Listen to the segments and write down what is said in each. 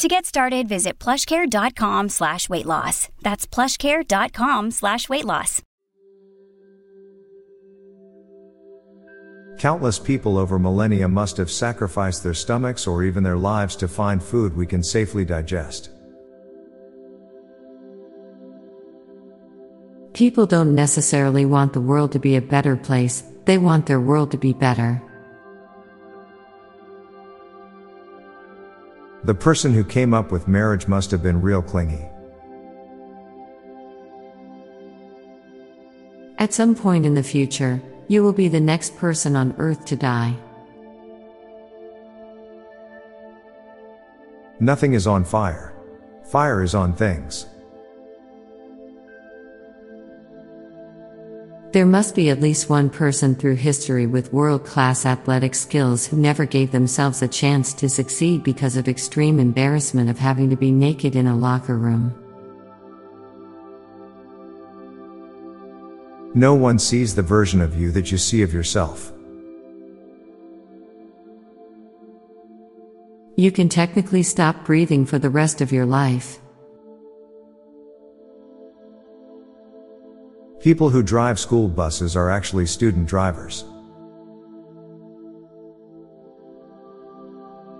To get started, visit plushcare.com slash weight loss. That's plushcare.com slash weight loss. Countless people over millennia must have sacrificed their stomachs or even their lives to find food we can safely digest. People don't necessarily want the world to be a better place, they want their world to be better. The person who came up with marriage must have been real clingy. At some point in the future, you will be the next person on earth to die. Nothing is on fire. Fire is on things. There must be at least one person through history with world class athletic skills who never gave themselves a chance to succeed because of extreme embarrassment of having to be naked in a locker room. No one sees the version of you that you see of yourself. You can technically stop breathing for the rest of your life. People who drive school buses are actually student drivers.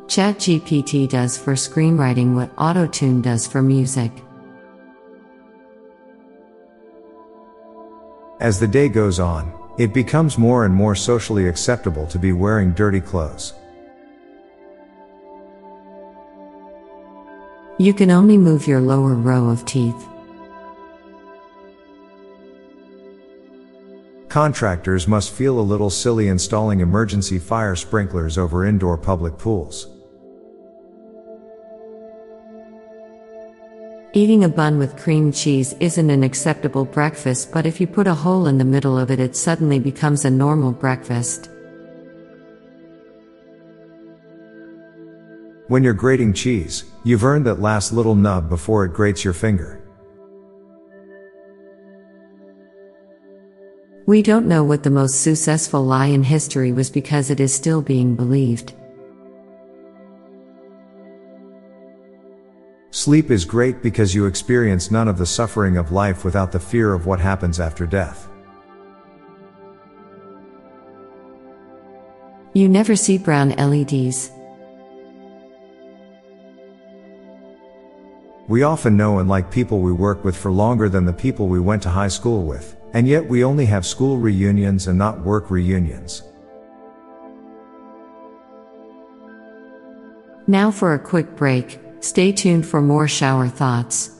ChatGPT does for screenwriting what AutoTune does for music. As the day goes on, it becomes more and more socially acceptable to be wearing dirty clothes. You can only move your lower row of teeth. Contractors must feel a little silly installing emergency fire sprinklers over indoor public pools. Eating a bun with cream cheese isn't an acceptable breakfast, but if you put a hole in the middle of it, it suddenly becomes a normal breakfast. When you're grating cheese, you've earned that last little nub before it grates your finger. We don't know what the most successful lie in history was because it is still being believed. Sleep is great because you experience none of the suffering of life without the fear of what happens after death. You never see brown LEDs. We often know and like people we work with for longer than the people we went to high school with. And yet we only have school reunions and not work reunions. Now for a quick break, stay tuned for more shower thoughts.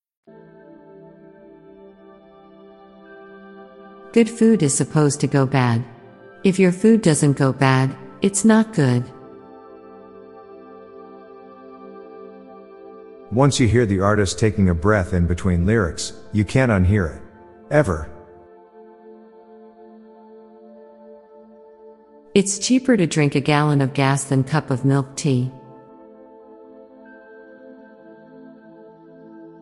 Good food is supposed to go bad. If your food doesn't go bad, it's not good. Once you hear the artist taking a breath in between lyrics, you can't unhear it. Ever. It's cheaper to drink a gallon of gas than cup of milk tea.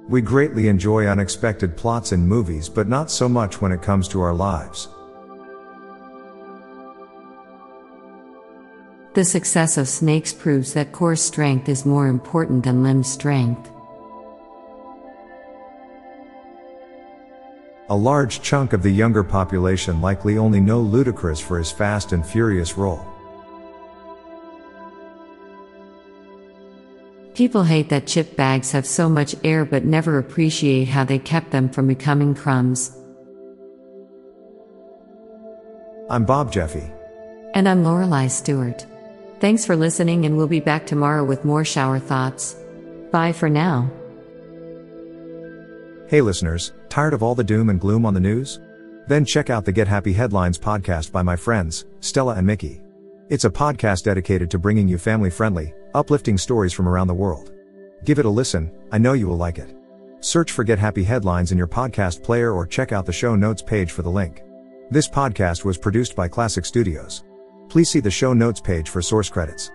We greatly enjoy unexpected plots in movies, but not so much when it comes to our lives. The success of snakes proves that core strength is more important than limb strength. A large chunk of the younger population likely only know Ludacris for his fast and furious role. People hate that chip bags have so much air but never appreciate how they kept them from becoming crumbs. I'm Bob Jeffy. And I'm Lorelei Stewart. Thanks for listening, and we'll be back tomorrow with more shower thoughts. Bye for now. Hey listeners, tired of all the doom and gloom on the news? Then check out the Get Happy Headlines podcast by my friends, Stella and Mickey. It's a podcast dedicated to bringing you family friendly, uplifting stories from around the world. Give it a listen, I know you will like it. Search for Get Happy Headlines in your podcast player or check out the show notes page for the link. This podcast was produced by Klassic Studios. Please see the show notes page for source credits.